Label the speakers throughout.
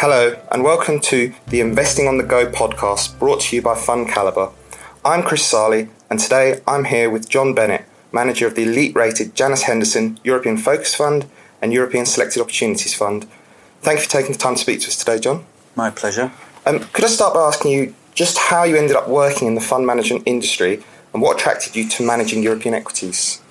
Speaker 1: Hello, and welcome to the Investing on the Go podcast brought to you by Fund Calibre. I'm Chris Salih, and today I'm here with John Bennett, manager of the elite rated Janus Henderson European Focus Fund and European Selected Opportunities Fund. Thank you for taking the time to speak to us today, John.
Speaker 2: My pleasure.
Speaker 1: Um, could I start by asking you just how you ended up working in the fund management industry and what attracted you to managing European equities?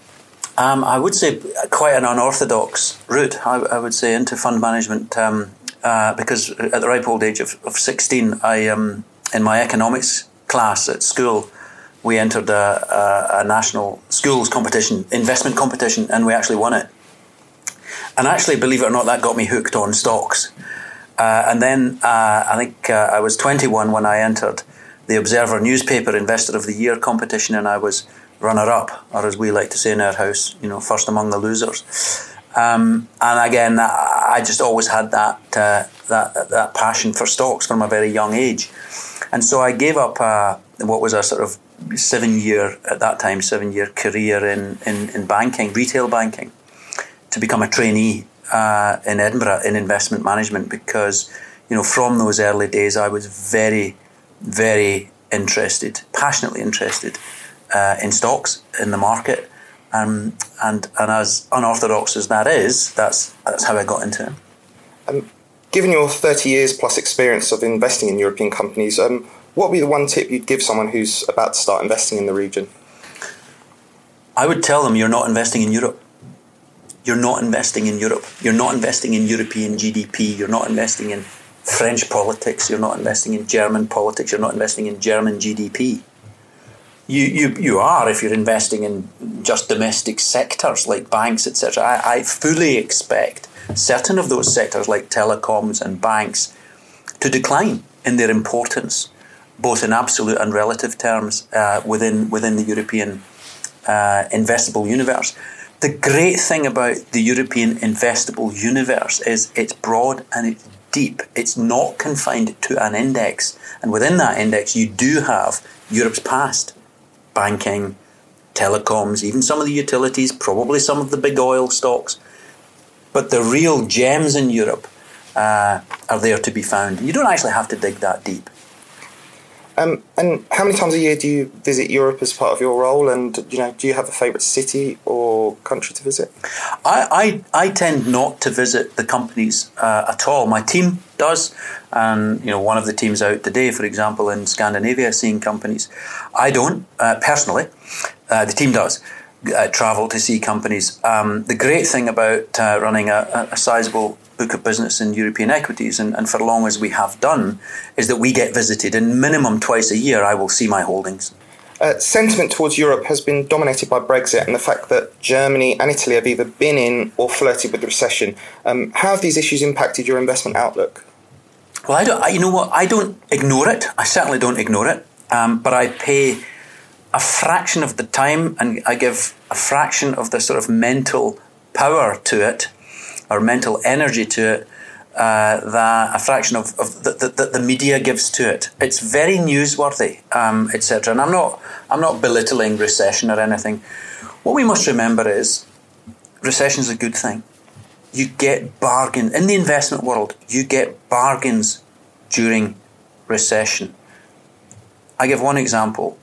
Speaker 2: Um, I would say quite an unorthodox route, I, I would say, into fund management. Um, uh, because at the ripe old age of, of 16, I, um, in my economics class at school, we entered a, a, a, national schools competition, investment competition, and we actually won it. And actually, believe it or not, that got me hooked on stocks. Uh, and then uh, I think uh, I was 21 when I entered the Observer newspaper Investor of the Year competition, and I was runner up, or as we like to say in our house, you know, first among the losers. Um, and again, I just always had that, uh, that that passion for stocks from a very young age, and so I gave up uh, what was a sort of seven year at that time seven year career in, in, in banking, retail banking, to become a trainee uh, in Edinburgh in investment management because you know from those early days I was very very interested, passionately interested uh, in stocks in the market um, and and as unorthodox as that is, that's that's how I got into it.
Speaker 1: Um, given your 30 years plus experience of investing in European companies, um, what would be the one tip you'd give someone who's about to start investing in the region?
Speaker 2: I would tell them you're not investing in Europe. You're not investing in Europe. You're not investing in European GDP. You're not investing in French politics. You're not investing in German politics. You're not investing in German GDP you, you, you are if you're investing in just domestic sectors like banks, etc. I, I fully expect certain of those sectors like telecoms and banks to decline in their importance, both in absolute and relative terms, uh, within within the European uh, investable universe. The great thing about the European investable universe is it's broad and it's deep. It's not confined to an index, and within that index, you do have Europe's past banking, telecoms, even some of the utilities, probably some of the big oil stocks. But the real gems in Europe uh, are there to be found. You don't actually have to dig that deep.
Speaker 1: Um, and how many times a year do you visit Europe as part of your role? And you know, do you have a favourite city or country to visit?
Speaker 2: I, I, I tend not to visit the companies uh, at all. My team does, and you know, one of the teams out today, for example, in Scandinavia, seeing companies. I don't uh, personally. Uh, the team does. Uh, travel to see companies. Um, the great thing about uh, running a, a sizable book of business in European equities, and, and for long as we have done, is that we get visited, and minimum twice a year, I will see my holdings.
Speaker 1: Uh, sentiment towards Europe has been dominated by Brexit and the fact that Germany and Italy have either been in or flirted with the recession. Um, how have these issues impacted your investment outlook?
Speaker 2: Well, I don't. I, you know what? I don't ignore it. I certainly don't ignore it. Um, but I pay a fraction of the time, and I give a fraction of the sort of mental power to it or mental energy to it uh, that a fraction of, of the, the, the, media gives to it. It's very newsworthy, um, etc. And I'm not I'm not belittling recession or anything. What we must remember is recession is a good thing. You get bargain in the investment world. You get bargains during recession. I give one example.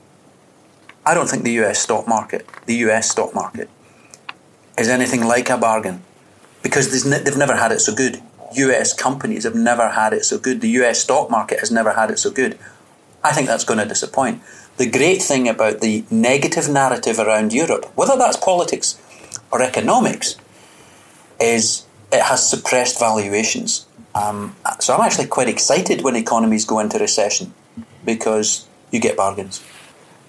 Speaker 2: I don't think the US stock market, the US stock market, is anything like a bargain because they've never had it so good. US companies have never had it so good. The US stock market has never had it so good. I think that's going to disappoint. The great thing about the negative narrative around Europe, whether that's politics or economics, is it has suppressed valuations. Um, so I'm actually quite excited when economies go into recession because you get bargains.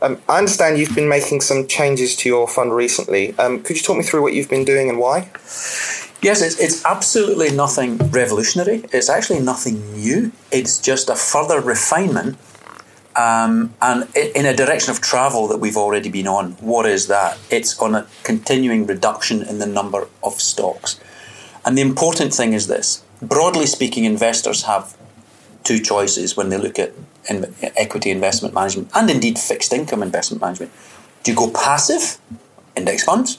Speaker 1: Um, I understand you've been making some changes to your fund recently. Um, could you talk me through what you've been doing and why?
Speaker 2: Yes, it's, it's absolutely nothing revolutionary. It's actually nothing new. It's just a further refinement um, and in a direction of travel that we've already been on. What is that? It's on a continuing reduction in the number of stocks. And the important thing is this broadly speaking, investors have two choices when they look at in equity investment management and indeed fixed income investment management. Do you go passive, index funds?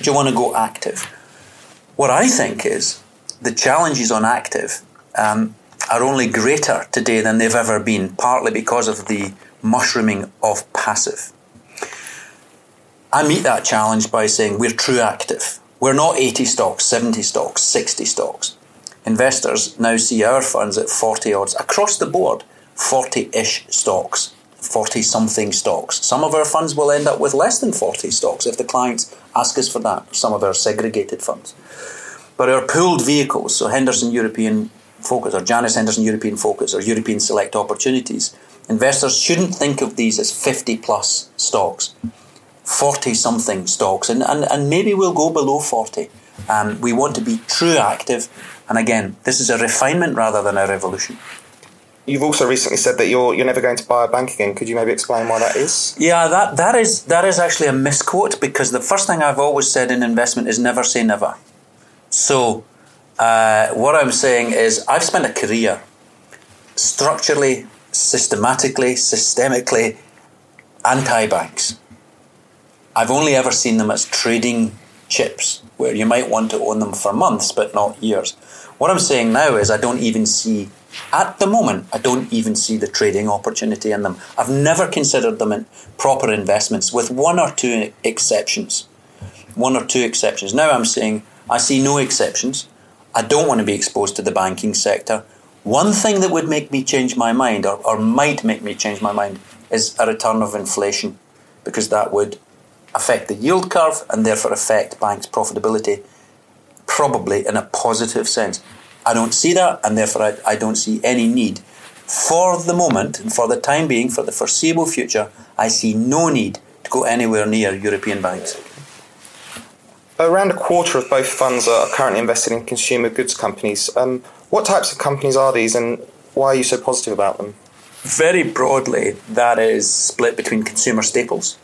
Speaker 2: Do you want to go active? What I think is the challenges on active um, are only greater today than they've ever been, partly because of the mushrooming of passive. I meet that challenge by saying we're true active. We're not 80 stocks, 70 stocks, 60 stocks. Investors now see our funds at 40 odds across the board, 40 ish stocks, 40 something stocks. Some of our funds will end up with less than 40 stocks if the clients ask us for that, some of our segregated funds. But our pooled vehicles, so Henderson European Focus or Janus Henderson European Focus or European Select Opportunities, investors shouldn't think of these as 50 plus stocks. 40 something stocks, and, and, and maybe we'll go below 40. Um, we want to be true active, and again, this is a refinement rather than a revolution.
Speaker 1: You've also recently said that you're you're never going to buy a bank again. Could you maybe explain why that is?
Speaker 2: Yeah, that, that is that is actually a misquote because the first thing I've always said in investment is never say never. So, uh, what I'm saying is, I've spent a career structurally, systematically, systemically anti banks. I've only ever seen them as trading chips where you might want to own them for months but not years. What I'm saying now is I don't even see, at the moment, I don't even see the trading opportunity in them. I've never considered them in proper investments with one or two exceptions. One or two exceptions. Now I'm saying I see no exceptions. I don't want to be exposed to the banking sector. One thing that would make me change my mind or, or might make me change my mind is a return of inflation because that would affect the yield curve and therefore affect banks' profitability, probably in a positive sense. I don't see that, and therefore I, I don't see any need. For the moment, and for the time being, for the foreseeable future, I see no need to go anywhere near European banks.
Speaker 1: Around a quarter of both funds are currently invested in consumer goods companies. Um, what types of companies are these, and why are you so positive about them?
Speaker 2: Very broadly, that is split between consumer staples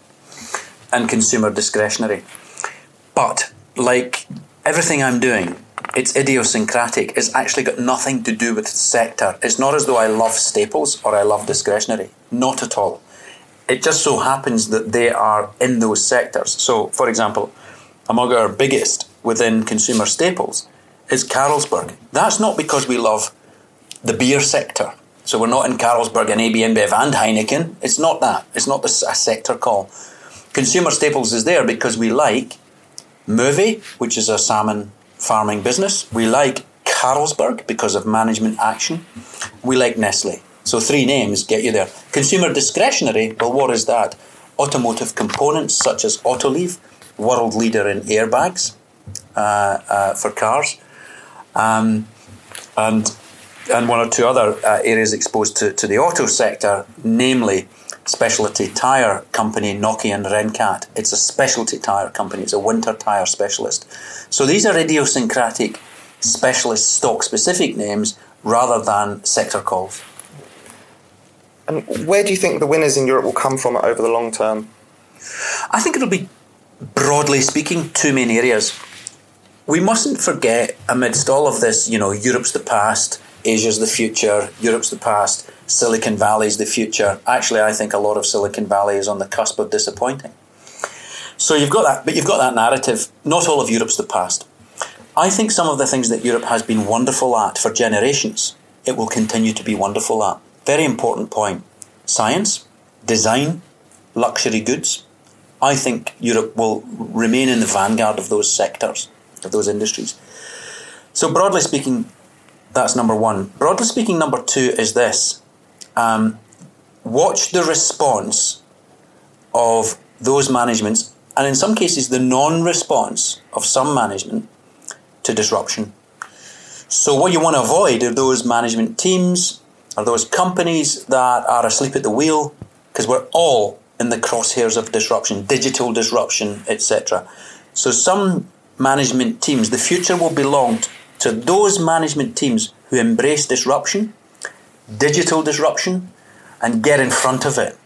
Speaker 2: and consumer discretionary. But like everything I'm doing, it's idiosyncratic. It's actually got nothing to do with the sector. It's not as though I love staples or I love discretionary. Not at all. It just so happens that they are in those sectors. So, for example, among our biggest within consumer staples is Carlsberg. That's not because we love the beer sector. So we're not in Carlsberg and AB InBev and Heineken. It's not that. It's not a sector call. Consumer staples is there because we like Mowi, which is a salmon farming business. We like Carlsberg because of management action. We like Nestle. So three names get you there. Consumer discretionary, well, what is that? Automotive components such as Autoliv, world leader in airbags uh, uh, for cars, um, and and one or two other uh, areas exposed to, to the auto sector, namely specialty tyre company, Nokian and Renkaat. It's a specialty tyre company, it's a winter tyre specialist. So these are idiosyncratic specialist stock specific names rather than sector calls.
Speaker 1: And where do you think the winners in Europe will come from over the long term?
Speaker 2: I think it'll be, broadly speaking, two main areas. We mustn't forget, amidst all of this, you know, Europe's the past, Asia's the future, Europe's the past, Silicon Valley's the future. Actually, I think a lot of Silicon Valley is on the cusp of disappointing. So you've got that, but you've got that narrative. Not all of Europe's the past. I think some of the things that Europe has been wonderful at for generations, it will continue to be wonderful at. Very important point. Science, design, luxury goods. I think Europe will remain in the vanguard of those sectors, of those industries. So, broadly speaking, that's number one. Broadly speaking, number two is this um, watch the response of those managements, and in some cases, the non response of some management to disruption. So, what you want to avoid are those management teams or those companies that are asleep at the wheel, because we're all in the crosshairs of disruption, digital disruption, etc. So, some management teams, the future will belong to those management teams who embrace disruption, digital disruption, and get in front of it.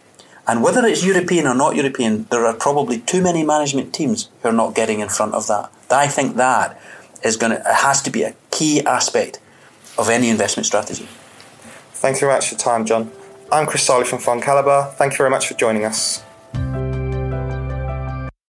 Speaker 2: And whether it's European or not European, there are probably too many management teams who are not getting in front of that. I think that is going to has to be a key aspect of any investment strategy.
Speaker 1: Thanks very much for your time, John. I'm Chris Salih from Fund Calibre. Thank you very much for joining us.